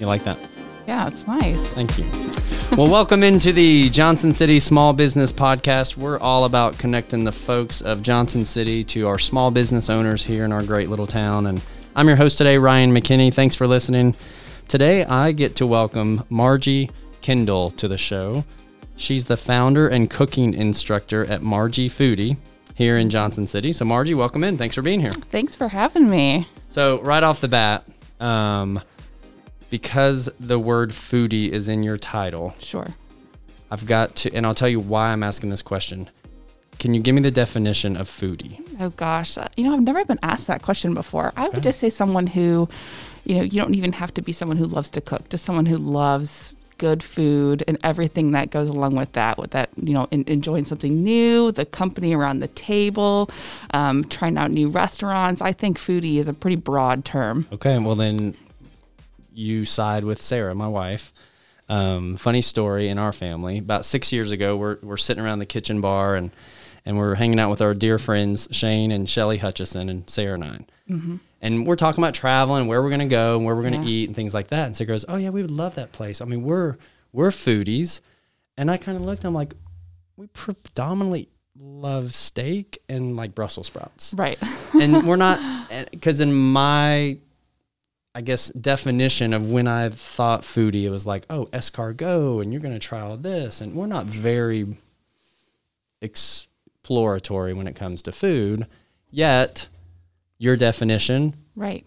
You like that? Yeah, it's nice. Thank you. well, welcome into the Johnson City Small Business Podcast. We're all about connecting the folks of Johnson City to our small business owners here in our great little town. And I'm your host today, Ryan McKinney. Thanks for listening. Today, I get to welcome Margie Kendall to the show. She's the founder and cooking instructor at Margie Foodie here in Johnson City. So, Margie, welcome in. Thanks for being here. Thanks for having me. So, right off the bat, um, because the word foodie is in your title, Sure. I've got to, and I'll tell you why I'm asking this question. Can you give me the definition of foodie? Oh gosh, uh, you know I've never been asked that question before. I would just say someone who, you know, you don't even have to be someone who loves to cook. Just someone who loves good food and everything that goes along with that. With that, you know, in, enjoying something new, the company around the table, um, trying out new restaurants. I think foodie is a pretty broad term. Okay, well then you side with Sarah, my wife. Um, funny story in our family. About six years ago, we're we're sitting around the kitchen bar and and we're hanging out with our dear friends Shane and Shelly Hutchison and Sarah and I. And we're talking about traveling, where we're gonna go, and where we're gonna Yeah. eat, and things like that. And Sarah goes, "Oh yeah, we would love that place. I mean, we're we're foodies." And I kind of looked. I'm like, we predominantly love steak and like Brussels sprouts Right. and we're not because in my i guess definition of when i thought foodie it was like oh escargot and you're going to try all this and we're not very exploratory when it comes to food yet your definition right.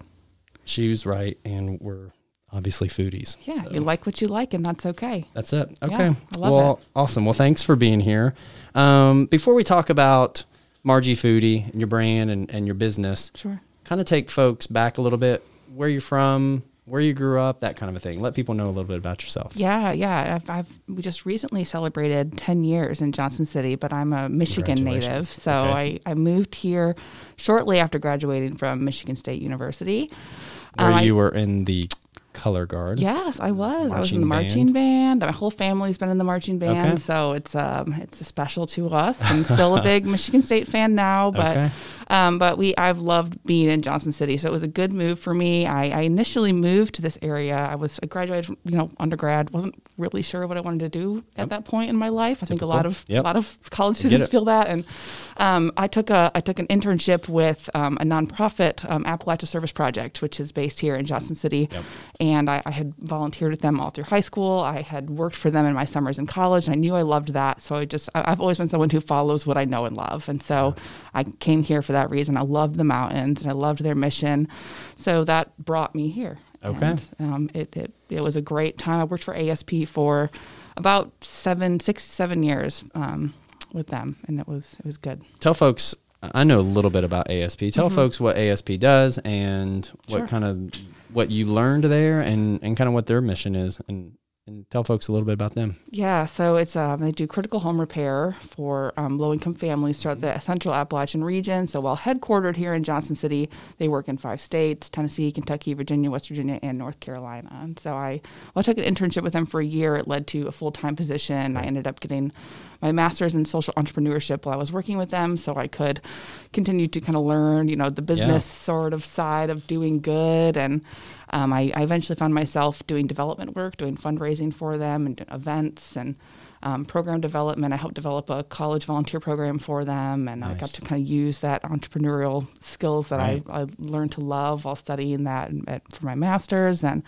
she was right and we're obviously foodies Yeah. So You like what you like, and that's okay. that's it Yeah, okay I love well awesome well thanks for being here um, before we talk about margie foodie and your brand and, and your business Sure. kind of take folks back a little bit where you're from where you grew up that kind of a thing let people know a little bit about yourself Yeah, yeah. I've, I've we just recently celebrated 10 years in Johnson City, but I'm a Michigan native. So Okay. I, I moved here shortly after graduating from Michigan State University. where Um, I- you were in the color guard Yes, I was. I was in the Marching marching band. My whole family's been in the marching band, Okay. so it's um it's special to us. I'm still a big Michigan State fan now, but Okay. Um but we I've loved being in Johnson City, so it was a good move for me. I, I initially moved to this area. I was I graduated from you know undergrad, wasn't really sure what I wanted to do at that point in my life. I think a lot of Yep. a lot of college students feel that, and um, I took a I took an internship with um, a nonprofit um, Appalachia Service Project, which is based here in Johnson City, Yep. and I, I had volunteered with them all through high school. I had worked for them in my summers in college, and I knew I loved that. So I just I, I've always been someone who follows what I know and love, and so I came here for that reason. I loved the mountains and I loved their mission, so that brought me here. Okay. And, um, it, it it was a great time. I worked for ASP for about seven, six, seven years um, with them, and it was it was good. tell folks i know a little bit about asp tell folks what asp does and what Mm-hmm. Sure. kind of what you learned there and and kind of what their mission is and and tell folks a little bit about them Yeah, so it's um, they do critical home repair for um, low income families throughout the Central Appalachian region. So while headquartered here in Johnson City, they work in five states: Tennessee, Kentucky, Virginia, West Virginia, and North Carolina. And so I well, I took an internship with them for a year. It led to a full time position. I ended up getting my master's in social entrepreneurship while I was working with them, so I could continue to kind of learn, you know, the business sort of side of doing good and. Um, I, I eventually found myself doing development work, doing fundraising for them, and events and um, program development. I helped develop a college volunteer program for them, and I got to kind of use that entrepreneurial skills that Right. I, I learned to love while studying that at, for my master's. And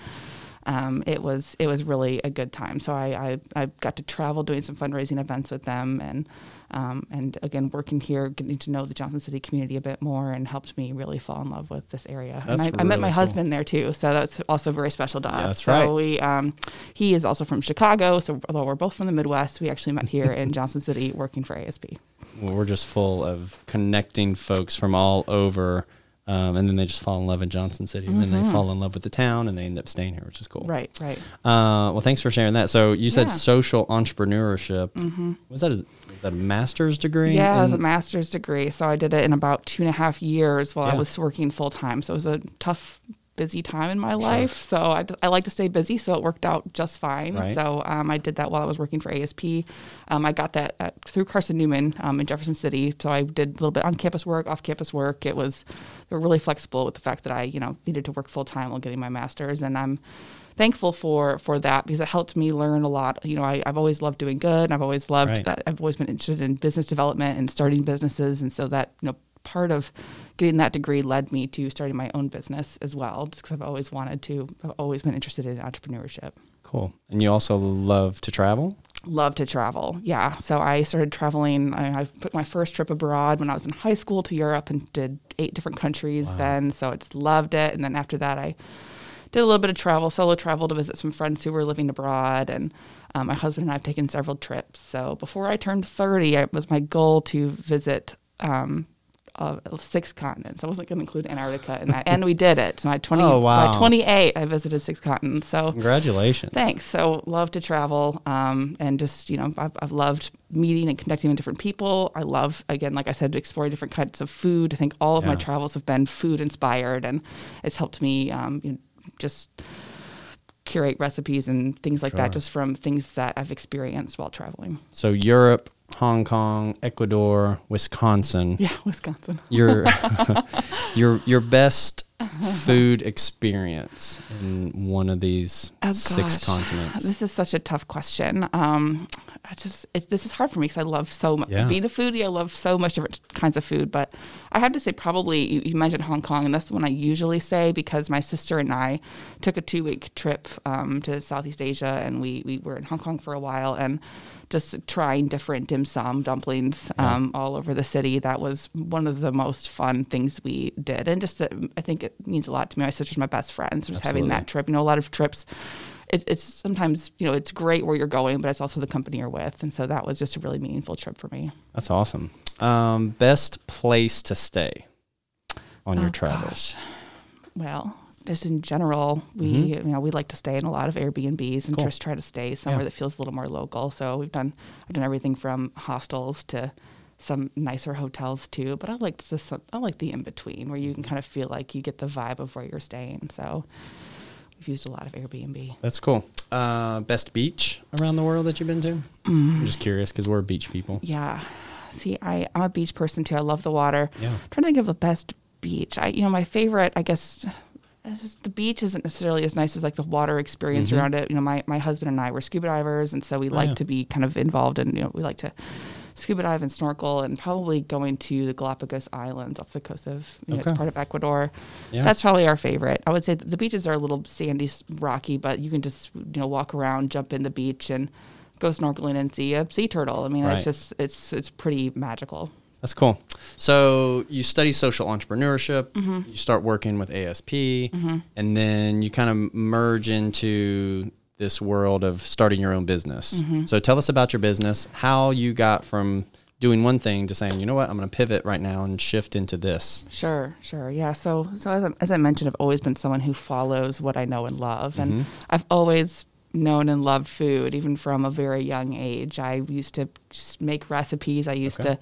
um, it was it was really a good time. So I, I, I got to travel doing some fundraising events with them, and um, and again working here, getting to know the Johnson City community a bit more, and helped me really fall in love with this area. That's and I, I met my cool. husband there too, so that's also very special to us. Yeah, that's so right. we um, he is also from Chicago, so although we're both from the Midwest, we actually met here in Johnson City working for ASP. Well, we're just full of connecting folks from all over, um, and then they just fall in love in Johnson City, and then they fall in love with the town, and they end up staying here, which is cool. Mm-hmm. Right, right. Uh, well, thanks for sharing that. So you said Yeah. social entrepreneurship. Was that a, was that a master's degree? Yeah, it was a master's degree. So I did it in about two and a half years while Yeah. I was working full time. So it was a tough busy time in my life. So I, I like to stay busy. So it worked out just fine. Right. So um, I did that while I was working for ASP. Um, I got that at, through Carson Newman um, in Jefferson City. So I did a little bit on campus work, off campus work. It was, they were really flexible with the fact that I, you know, needed to work full time while getting my master's. And I'm, thankful for for that because it helped me learn a lot. You know, I, have always loved doing good. And I've always loved. Right. Uh, I've always been interested in business development and starting businesses, and so that you know part of getting that degree led me to starting my own business as well, just because I've always wanted to. I've always been interested in entrepreneurship. Cool. And you also love to travel? Love to travel. Yeah. So I started traveling. I, I put my first trip abroad when I was in high school to Europe and did eight different countries wow. then. So it's loved it. And then after that, I did a little bit of travel, solo travel to visit some friends who were living abroad. And um, my husband and I have taken several trips. So before I turned 30, it was my goal to visit um, uh, six continents. I wasn't going to include Antarctica in that, and we did it. So I twenty oh, wow. by twenty eight, I visited six continents. So congratulations! Thanks. So love to travel, um, and just you know, I've, I've, loved meeting and connecting with different people. I love again, like I said, exploring different kinds of food. I think all of yeah. my travels have been food inspired, and it's helped me um, you know, just curate recipes and things like sure. that just from things that I've experienced while traveling. So Europe, Hong Kong, Ecuador, Wisconsin. Yeah, Wisconsin. Your your your best food experience in one of these oh, six gosh. continents. This is such a tough question. Um, I just this is hard for me because I love so much yeah. being a foodie. I love so much different kinds of food, but I have to say probably you, you, mentioned Hong Kong, and that's the one I usually say because my sister and I took a two week trip um, to Southeast Asia, and we we were in Hong Kong for a while, and just trying different dim sum dumplings yeah. um, all over the city. That was one of the most fun things we did, and just I think it means a lot to me. My sister's my best friend, so just Absolutely. having that trip. You know, a lot of trips it's, it's sometimes you know it's great where you're going, but it's also the company you're with, and so that was just a really meaningful trip for me. That's awesome. Um, best place to stay on oh, your travels? Gosh. Well, just in general, we mm-hmm. you know we like to stay in a lot of Airbnbs and cool. just try to stay somewhere yeah. that feels a little more local. So we've done I've done everything from hostels to some nicer hotels too. But I like this I like the in between where you can kind of feel like you get the vibe of where you're staying. So used a lot of Airbnb. That's cool. Uh, best beach around the world that you've been to? Mm. I'm just curious because we're beach people. Yeah. See, I, I'm a beach person too. I love the water. Yeah. I'm trying to think of the best beach. I, you know, my favorite, I guess, just, the beach isn't necessarily as nice as like the water experience mm-hmm. around it. You know, my, my husband and I were scuba divers, and so we oh, like yeah. to be kind of involved and you know, we like to scuba dive and snorkel, and probably going to the Galapagos Islands off the coast of you know, okay. it's part of Ecuador. Yeah. That's probably our favorite. I would say the beaches are a little sandy, rocky, but you can just you know walk around, jump in the beach, and go snorkeling and see a sea turtle. I mean, right. it's just it's it's pretty magical. That's cool. So you study social entrepreneurship, mm-hmm. you start working with ASP, mm-hmm. and then you kind of merge into this world of starting your own business. Mm-hmm. So tell us about your business, how you got from doing one thing to saying, you know what, I'm going to pivot right now and shift into this. Sure, sure. Yeah. So, so as I, as I mentioned, I've always been someone who follows what I know and love. And mm-hmm. I've always known and loved food, even from a very young age. I used to make recipes. I used okay. to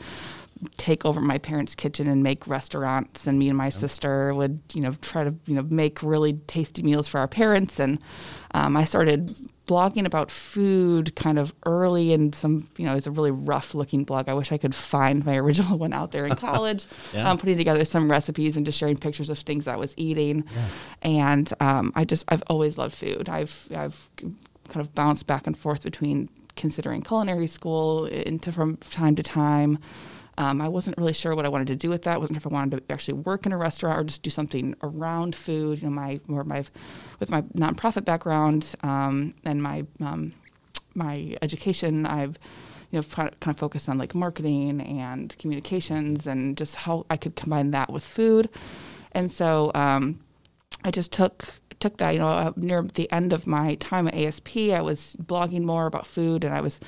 take over my parents' kitchen and make restaurants and me and my sister would you know try to you know make really tasty meals for our parents. And um, I started blogging about food kind of early and some you know it's a really rough looking blog. I wish I could find my original one out there in college yeah. um, putting together some recipes and just sharing pictures of things I was eating. Yeah. and um, I just I've always loved food. I've I've kind of bounced back and forth between considering culinary school into from time to time um, I wasn't really sure what I wanted to do with that. I wasn't sure if I wanted to actually work in a restaurant or just do something around food. You know, my more my with my nonprofit background um, and my um, my education, I've you know kind of focused on like marketing and communications and just how I could combine that with food. And so um, I just took took that. You know, uh, near the end of my time at ASP, I was blogging more about food, and I was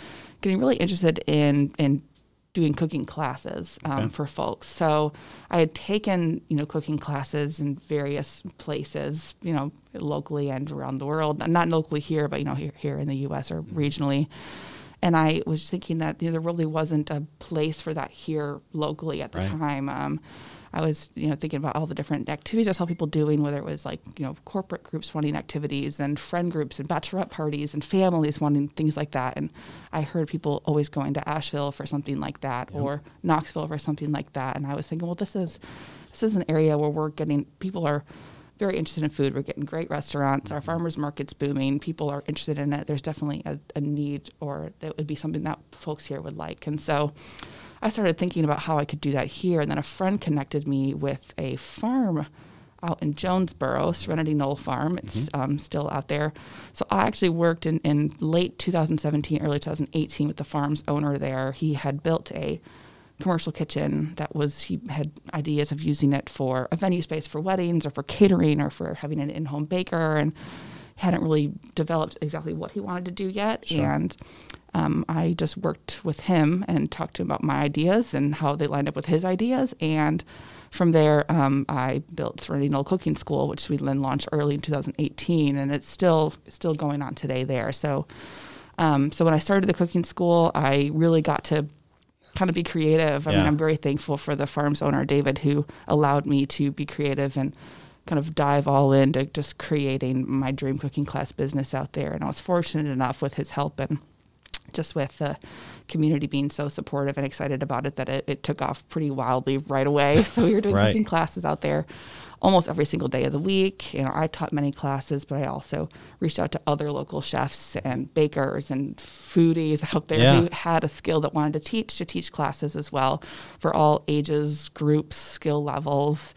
getting really interested in in doing cooking classes um, okay. for folks. So I had taken, you know, cooking classes in various places, you know, locally and around the world. Not locally here, but you know, here, here in the U.S. or mm-hmm. And I was thinking that you know, there really wasn't a place for that here locally at the right. time. Um, I was, you know, thinking about all the different activities I saw people doing, whether it was like, you know, corporate groups wanting activities and friend groups and bachelorette parties and families wanting things like that. And I heard people always going to Asheville for something like that yep. or Knoxville for something like that. And I was thinking, well, this is this is an area where we're getting people are very interested in food. We're getting great restaurants. Our farmers market's booming. People are interested in it. There's definitely a, a need, or it would be something that folks here would like. And so, I started thinking about how I could do that here. And then a friend connected me with a farm out in Jonesboro, Serenity Knoll Farm. It's mm-hmm. um, still out there. So I actually worked in, in late 2017, early 2018 with the farm's owner there. He had built a commercial kitchen that was he had ideas of using it for a venue space for weddings or for catering or for having an in-home baker and hadn't really developed exactly what he wanted to do yet. Sure. and um, i just worked with him and talked to him about my ideas and how they lined up with his ideas. And from there um, i built serenity knoll cooking school which we then launched early in 2018 and it's still still going on today there. So um, so when i started the cooking school i really got to kind of be creative. I yeah. mean, I'm very thankful for the farm's owner, David, who allowed me to be creative and kind of dive all into just creating my dream cooking class business out there. And I was fortunate enough with his help and just with the community being so supportive and excited about it that it, it took off pretty wildly right away. So we were doing right. cooking classes out there almost every single day of the week. You know, I taught many classes, but I also reached out to other local chefs and bakers and foodies out there yeah. who had a skill that wanted to teach to teach classes as well for all ages, groups, skill levels.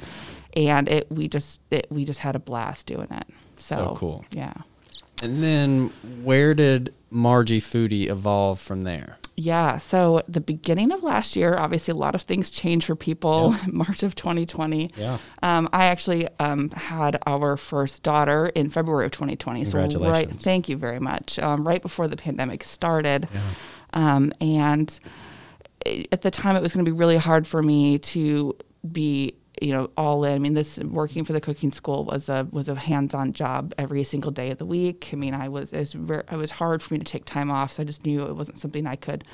And it we just it, we just had a blast doing it. So, so cool. Yeah. And then where did Margie Foodie evolve from there? Yeah. So the beginning of last year, obviously a lot of things changed for people. Yeah. March of 2020. Yeah. Um, I actually um, had our first daughter in February of 2020. Congratulations. So right. Thank you very much. Um, right before the pandemic started. Yeah. Um, and at the time, it was going to be really hard for me to be you know all in. I mean, this working for the cooking school was a was a hands-on job every single day of the week. I mean, I was it was, very, it was hard for me to take time off, so I just knew it wasn't something I could.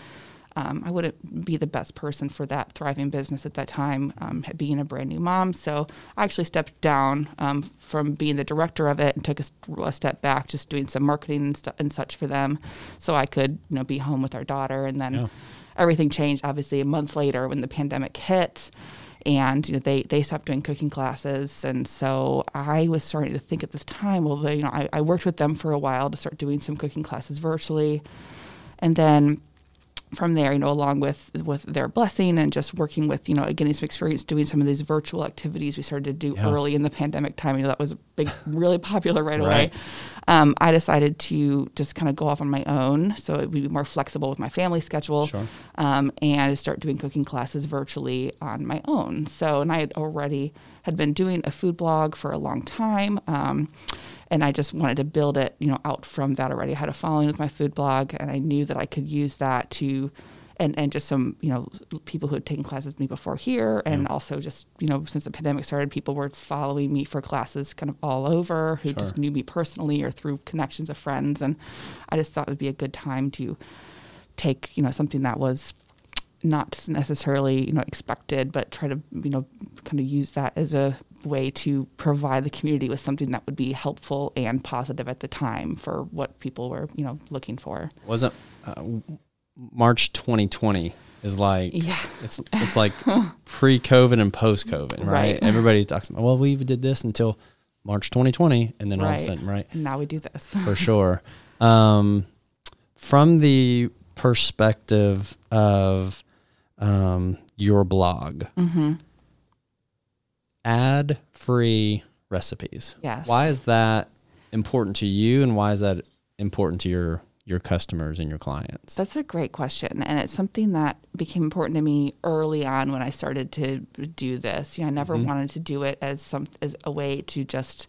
Um, I wouldn't be the best person for that thriving business at that time, um, being a brand new mom. So I actually stepped down um, from being the director of it and took a, a step back, just doing some marketing and, st- and, such for them, so I could you know be home with our daughter. And then yeah. everything changed, obviously, a month later when the pandemic hit and you know they they stopped doing cooking classes. And so i was starting to think at this time well they, you know I, I worked with them for a while to start doing some cooking classes virtually. And then from there, you know, along with with their blessing and just working with, you know, getting some experience doing some of these virtual activities we started to do yeah. early in the pandemic time. You know, that was big, really popular right, right. away. Um, I decided to just kind of go off on my own, so it would be more flexible with my family schedule, sure. um, and start doing cooking classes virtually on my own. So, and I had already had been doing a food blog for a long time. Um, and I just wanted to build it, you know, out from that already. I had a following with my food blog, and I knew that I could use that to, and and just some, you know, people who had taken classes with me before here, and yeah. also just, you know, since the pandemic started, people were following me for classes kind of all over who sure. just knew me personally or through connections of friends, and I just thought it would be a good time to take, you know, something that was not necessarily you know expected but try to you know kind of use that as a way to provide the community with something that would be helpful and positive at the time for what people were, you know, looking for. Wasn't uh, March 2020 is like yeah. it's it's like pre-COVID and post-COVID, right? right? Everybody's talking about, well, we even did this until March 2020 and then right. all of a sudden, right? And now we do this. For sure. Um, from the perspective of um, your blog, mm-hmm ad free recipes. Yes. Why is that important to you and why is that important to your your customers and your clients? That's a great question. And it's something that became important to me early on when I started to do this. You know, I never mm-hmm. wanted to do it as some as a way to just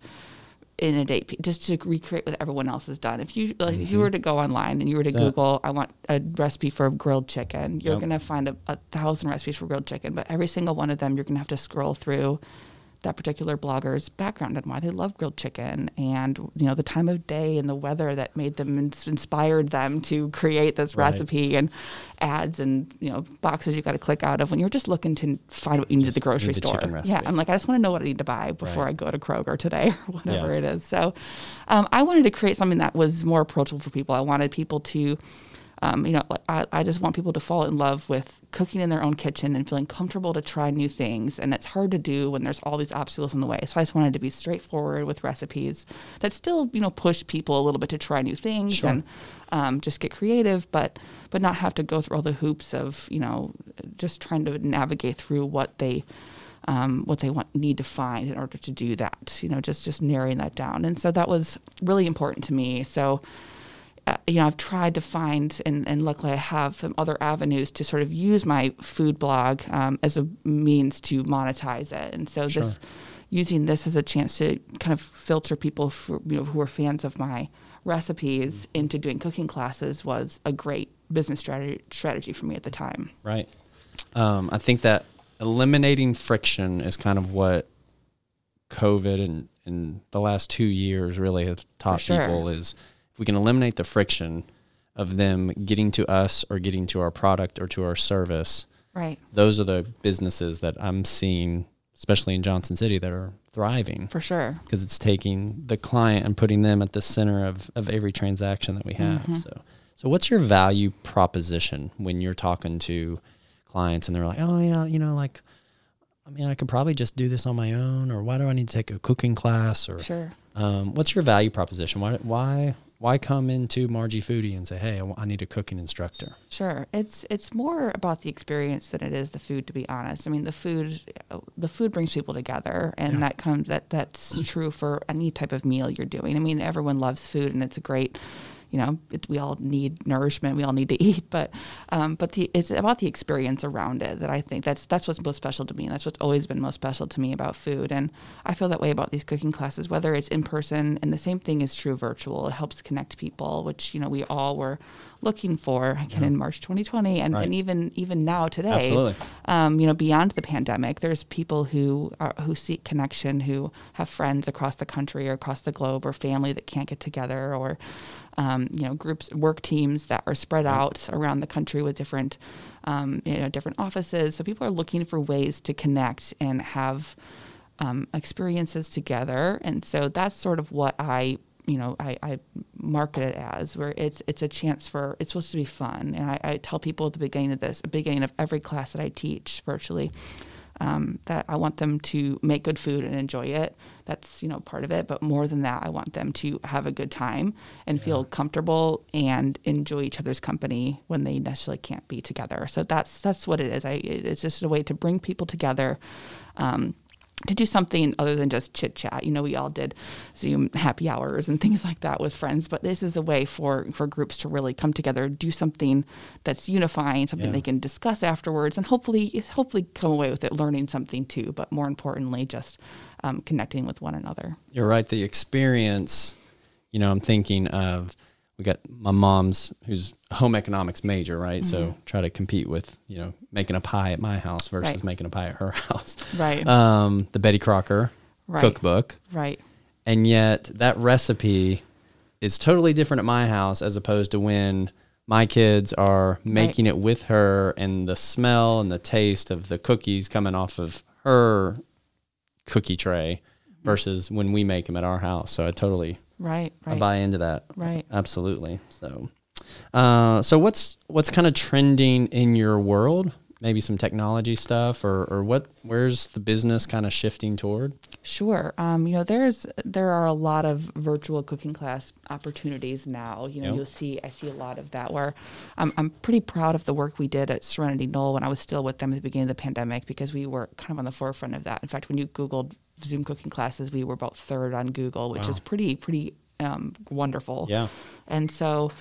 in a date just to recreate what everyone else has done. If you like, mm-hmm. if you mm-hmm. were to go online and you were to so, Google, I want a recipe for grilled chicken, you're yep. gonna find a, a thousand recipes for grilled chicken, but every single one of them you're gonna have to scroll through that particular blogger's background and why they love grilled chicken and you know the time of day and the weather that made them inspired them to create this right. recipe and ads and you know boxes you got to click out of when you're just looking to find what you need just at the grocery the store. Yeah, I'm like I just want to know what I need to buy before right. I go to Kroger today or whatever yeah. it is. So um, I wanted to create something that was more approachable for people. I wanted people to um, you know, I, I just want people to fall in love with cooking in their own kitchen and feeling comfortable to try new things. And it's hard to do when there's all these obstacles in the way. So I just wanted to be straightforward with recipes that still, you know, push people a little bit to try new things sure. and um, just get creative, but but not have to go through all the hoops of, you know, just trying to navigate through what they. Um, what they want need to find in order to do that, you know, just just narrowing that down, and so that was really important to me. So, uh, you know, I've tried to find, and, and luckily I have some other avenues to sort of use my food blog um, as a means to monetize it. And so sure. this, using this as a chance to kind of filter people for, you know, who are fans of my recipes mm-hmm. into doing cooking classes was a great business strategy strategy for me at the time. Right. Um, I think that eliminating friction is kind of what COVID and, and the last two years really have taught sure. people is – we can eliminate the friction of them getting to us or getting to our product or to our service, right? Those are the businesses that I'm seeing, especially in Johnson City, that are thriving for sure because it's taking the client and putting them at the center of, of every transaction that we have. Mm-hmm. So, so what's your value proposition when you're talking to clients and they're like, oh yeah, you know, like. I mean, I could probably just do this on my own, or why do I need to take a cooking class? Or sure. Um, what's your value proposition? Why, why why come into Margie Foodie and say, "Hey, I need a cooking instructor"? Sure, it's it's more about the experience than it is the food. To be honest, I mean the food, the food brings people together, and yeah. that comes that that's true for any type of meal you're doing. I mean, everyone loves food, and it's a great you know, it, we all need nourishment, we all need to eat, but um, but the, it's about the experience around it that I think that's that's what's most special to me. That's what's always been most special to me about food, and I feel that way about these cooking classes, whether it's in person, and the same thing is true virtual. It helps connect people, which you know we all were looking for again yeah. in March 2020, and, right. and even even now today. Um, you know, beyond the pandemic, there's people who are, who seek connection, who have friends across the country or across the globe, or family that can't get together, or um, you know groups, work teams that are spread out around the country with different um, you know different offices. So people are looking for ways to connect and have. Um, experiences together, and so that's sort of what I you know I, I, market it as where it's it's a chance for it's supposed to be fun. And I, I tell people at the beginning of this the beginning of every class that I teach virtually um, that I want them to make good food and enjoy it. That's you know part of it. But more than that I want them to have a good time and yeah. feel comfortable and enjoy each other's company when they necessarily can't be together. So that's that's what it is. I it's just a way to bring people together um, to do something other than just chit chat. You know, we all did Zoom happy hours and things like that with friends, but this is a way for for groups to really come together, do something that's unifying, something yeah. they can discuss afterwards, and hopefully hopefully come away with it learning something too. But more importantly, just um, connecting with one another. You're right. The experience. You know, I'm thinking of we got my mom's who's home economics major, right? Mm-hmm. So try to compete with, you know, making a pie at my house versus right. making a pie at her house. Right. Um, the Betty Crocker right. cookbook. Right. And yet that recipe is totally different at my house as opposed to when my kids are making right. it with her and the smell and the taste of the cookies coming off of her cookie tray. Versus when we make them at our house. So I totally Right, right. I buy into that. Right. Absolutely. So, uh, so what's what's kind of trending in your world? Maybe some technology stuff, or or what? Where's the business kind of shifting toward? Sure. Um, you know, there's there are a lot of virtual cooking class opportunities now. You know, yep. you'll see I see a lot of that. Where I'm I'm pretty proud of the work we did at Serenity Knoll when I was still with them at the beginning of the pandemic because we were kind of on the forefront of that. In fact, when you Googled Zoom cooking classes, we were about third on Google, which wow. is pretty pretty um, wonderful. Yeah. And so,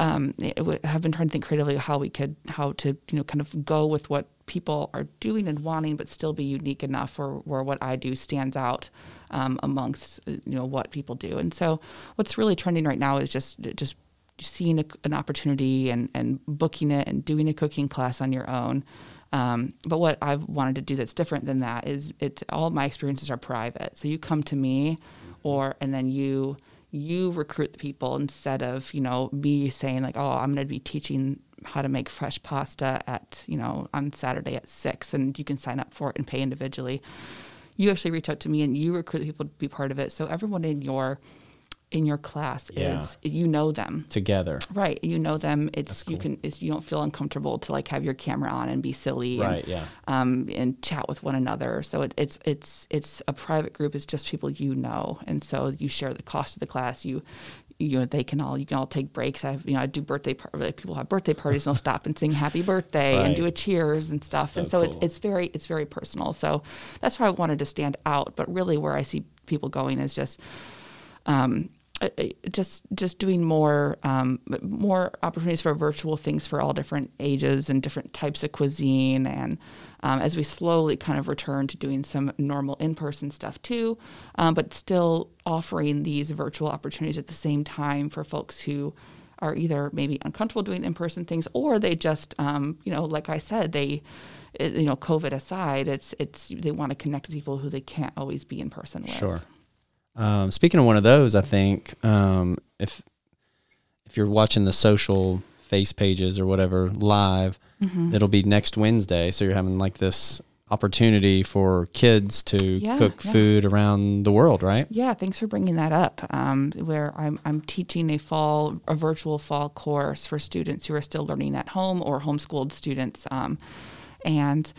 um, it, have been trying to think creatively how we could how to you know kind of go with what people are doing and wanting, but still be unique enough where where what I do stands out um, amongst you know what people do. And so, what's really trending right now is just just seeing a, an opportunity and and booking it and doing a cooking class on your own Um, but what I've wanted to do that's different than that is it's all my experiences are private. So you come to me, or and then you you recruit the people instead of you know me saying like oh I'm going to be teaching how to make fresh pasta at you know on Saturday at six and you can sign up for it and pay individually. You actually reach out to me and you recruit people to be part of it. So everyone in your in your class Yeah. is you know them. Together. right you know them. It's That's you can it's, you don't feel uncomfortable to like have your camera on and be silly Right, and, yeah. um, and chat with one another. So it, it's it's it's a private group. It's just people you know. And so you share the cost of the class. You you know they can all you can all take breaks. I've you know i do birthday par- like, people have birthday parties and they'll stop and sing happy birthday Right. and do a cheers and stuff. So and so it's cool. it's very it's very personal. So that's why i wanted to stand out. But really where i see people going is just um, just just doing more um, more opportunities for virtual things for all different ages and different types of cuisine and um, as we slowly kind of return to doing some normal in-person stuff too um, but still offering these virtual opportunities at the same time for folks who are either maybe uncomfortable doing in-person things or they just um, you know like i said they you know covid aside it's it's they want to connect with people who they can't always be in person with Sure. Um, speaking of one of those, I think um, if if you're watching the social face pages or whatever live, Mm-hmm. it'll be next Wednesday. So you're having like this opportunity for kids to Yeah, cook yeah. food around the world, right? Yeah, thanks for bringing that up. Um, where I'm, I'm teaching a fall, a virtual fall course for students who are still learning at home or homeschooled students, um, and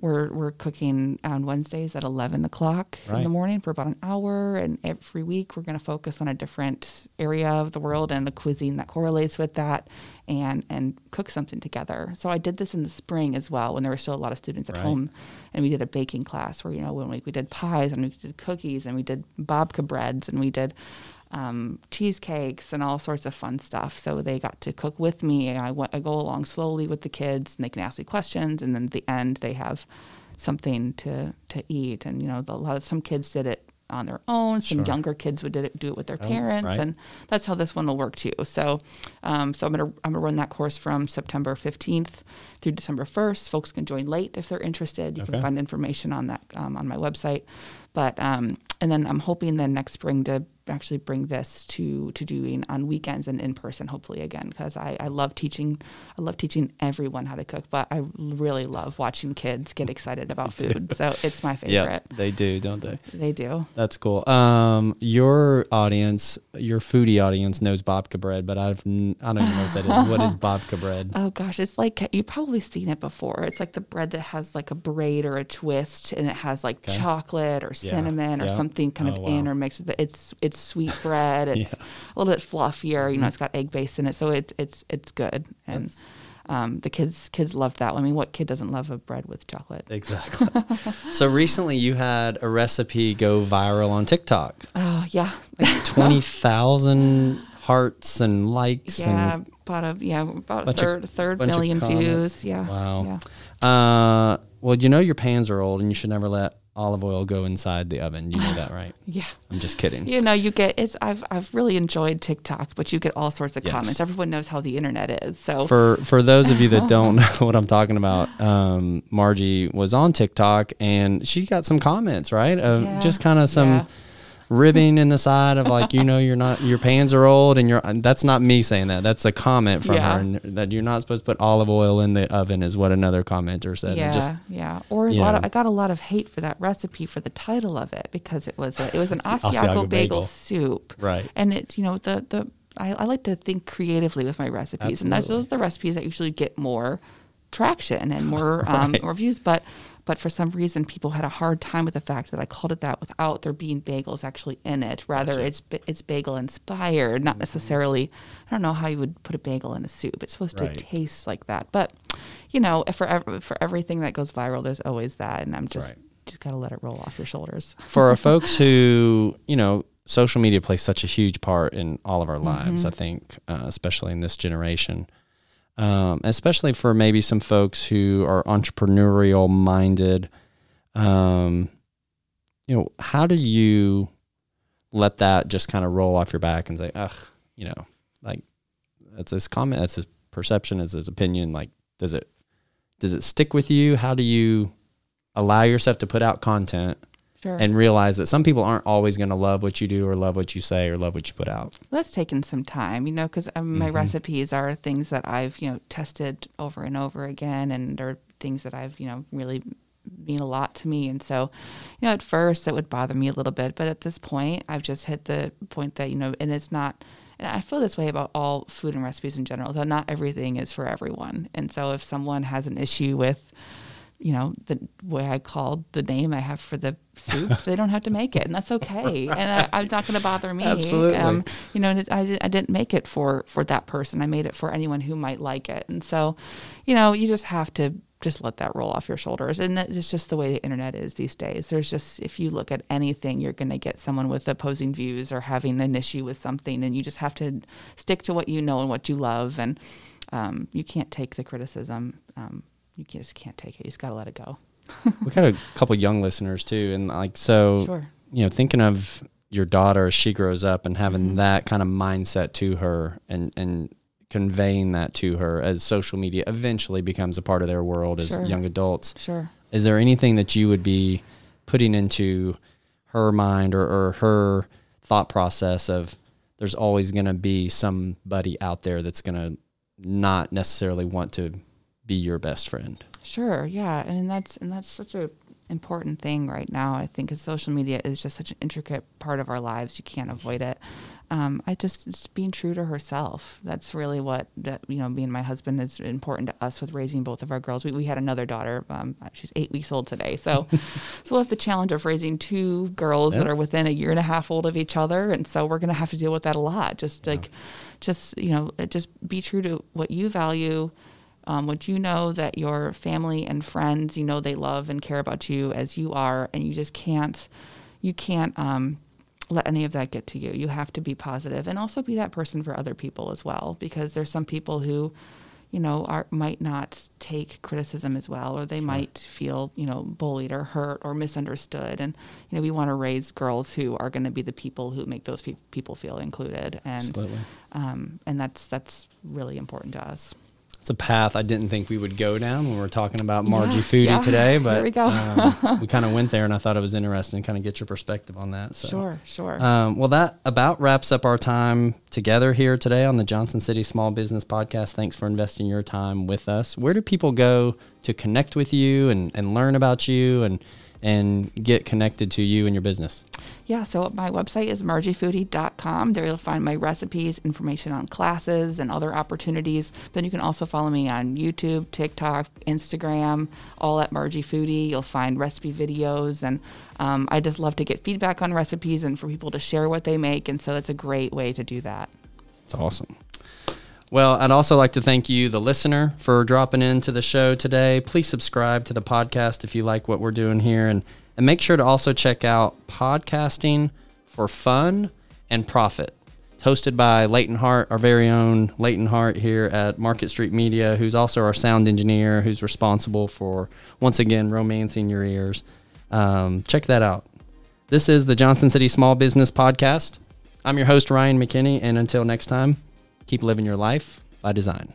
we're we're cooking on Wednesdays at 11 o'clock in the morning for about an hour, and every week we're going to focus on a different area of the world and a cuisine that correlates with that, and and cook something together. So I did this in the spring as well when there were still a lot of students at Right. home and we did a baking class where you know one week we did pies and we did cookies and we did babka breads and we did um, cheesecakes and all sorts of fun stuff. So they got to cook with me. I, go along slowly with the kids and they can ask me questions. And then at the end, they have something to, to eat. And, you know, the, a lot of some kids did it on their own. Some Sure. younger kids would did it, do it with their Oh, parents. right. And that's how this one will work too. So, um, so I'm gonna I'm gonna run that course from September 15th through December 1st. Folks can join late if they're interested. You Okay. can find information on that um, on my website. But um, and then I'm hoping then next spring to actually bring this to to doing on weekends and in person, hopefully again, because I, I love teaching. I love teaching everyone how to cook, but I really love watching kids get excited about food. So it's my favorite Yeah, they do, don't they? They do. That's cool. Um, your audience, your foodie audience knows babka bread, but I've n- I don't even know what that is. What is babka bread? Oh gosh, it's like you've probably seen it before. It's like the bread that has like a braid or a twist, and it has like Okay. chocolate or Yeah, cinnamon or yeah. something kind Oh, of wow. mixed with it. It's it's sweet bread. It's Yeah. Mm-hmm. a little bit fluffier. You know, it's got egg base in it, so it's it's it's good. And um, the kids kids loved that. I mean, what kid doesn't love a bread with chocolate? Exactly. so recently, you had a recipe go viral on TikTok. Oh yeah, Twenty thousand hearts and likes. yeah, And, about a yeah about a Bunch of- third third million views. Yeah. Wow. Yeah. uh, well, you know your pans are old, and you should never let olive oil go inside the oven. You know that, right? Yeah. I'm just kidding. You know, you get it's I've I've really enjoyed TikTok, but you get all sorts of Yes. comments. Everyone knows how the internet is. So For for those of you that don't know what I'm talking about, um, Margie was on TikTok and she got some comments, right? Of Yeah, just kind of some yeah. Ribbing in the side of like, you know, you're not your pans are old and you're and that's not me saying that. That's a comment from Yeah. her and that you're not supposed to put olive oil in the oven is what another commenter said. yeah, And just yeah. Or a lot of, I got a lot of hate for that recipe for the title of it because it was a, it was an Asiago, Asiago bagel, bagel. soup. Right. And it's you know the the I, I like to think creatively with my recipes, and that's Absolutely. those are the recipes that usually get more traction and more um, Right. reviews. But but for some reason, people had a hard time with the fact that I called it that without there being bagels actually in it. Rather, Gotcha. it's it's bagel inspired, not necessarily. I don't know how you would put a bagel in a soup. It's supposed Right. to taste like that, but you know, for ev- for everything that goes viral, there's always that, and I'm just right. just gotta let it roll off your shoulders. for our folks who you know social media plays such a huge part in all of our lives i think uh, especially in this generation um, especially for maybe some folks who are entrepreneurial minded um, you know how do you let that just kind of roll off your back and say ugh you know like that's his comment that's his perception it's his opinion like does it does it stick with you? How do you allow yourself to put out content Sure. and realize that some people aren't always going to love what you do or love what you say or love what you put out? that's taken some time, you know, because um, my Mhm. recipes are things that I've, you know, tested over and over again, and they're things that I've, you know, really mean a lot to me. And so, you know, at first it would bother me a little bit, but at this point, I've just hit the point that, you know, and it's not, and I feel this way about all food and recipes in general, that not everything is for everyone. And so if someone has an issue with, you know, the way I called the name I have for the soup, they don't have to make it, and that's okay. And I, I'm not going to bother me. Absolutely. Um, you know, I, I didn't make it for for that person. I made it for anyone who might like it. And so, you know, you just have to just let that roll off your shoulders. And that's just the way the internet is these days. There's just if you look at anything, you're going to get someone with opposing views or having an issue with something, and you just have to stick to what you know and what you love, and um, you can't take the criticism. Um, you just can't take it. You just got to let it go. we got a couple young listeners too, and like so, Sure. you know, thinking of your daughter as she grows up and having Mhm. that kind of mindset to her, and and conveying that to her as social media eventually becomes a part of their world as Sure. young adults. Sure. Is there anything that you would be putting into her mind or, or her thought process of there's always going to be somebody out there that's going to not necessarily want to be your best friend? Sure. Yeah. I mean, that's and that's such a important thing right now. I think because social media is just such an intricate part of our lives. You can't avoid it. Um, I just it's being true to herself. That's really what that you know. Being my husband is important to us with raising both of our girls. We we had another daughter. Um, she's eight weeks old today. So, so we'll have the challenge of raising two girls that are within a year and a half old of each other, and so we're going to have to deal with that a lot. Just like, just you know, just be true to what you value um, what you know that your family and friends, you know, they love and care about you as you are, and you just can't, you can't um, let any of that get to you. You have to be positive and also be that person for other people as well, because there's some people who, you know, are might not take criticism as well, or they might feel, you know, bullied or hurt or misunderstood, and you know, we want to raise girls who are going to be the people who make those pe- people feel included, and um, and that's that's really important to us. It's a path I didn't think we would go down when we were talking about Margie Yeah, Foodie yeah. today, but we um, we kind of went there, and I thought it was interesting to kind of get your perspective on that. So. Sure, sure. Um, well, that about wraps up our time together here today on the Johnson City Small Business Podcast. Thanks for investing your time with us. Where do people go to connect with you and, and learn about you and and get connected to you and your business? Yeah, so my website is margiefoodie.com. There you'll find my recipes, information on classes, and other opportunities. Then you can also follow me on YouTube, TikTok, Instagram, all at Margie Foodie. You'll find recipe videos, and um, I just love to get feedback on recipes and for people to share what they make. And so it's a great way to do that. It's awesome. Well, I'd also like to thank you, the listener, for dropping into the show today. Please subscribe to the podcast if you like what we're doing here. And, and make sure to also check out Podcasting for Fun and Profit. It's hosted by Leighton Hart, our very own Leighton Hart here at Market Street Media, who's also our sound engineer, who's responsible for, once again, romancing your ears. Um, check that out. This is the Johnson City Small Business Podcast. I'm your host, Ryan McKinney, and until next time, keep living your life by design.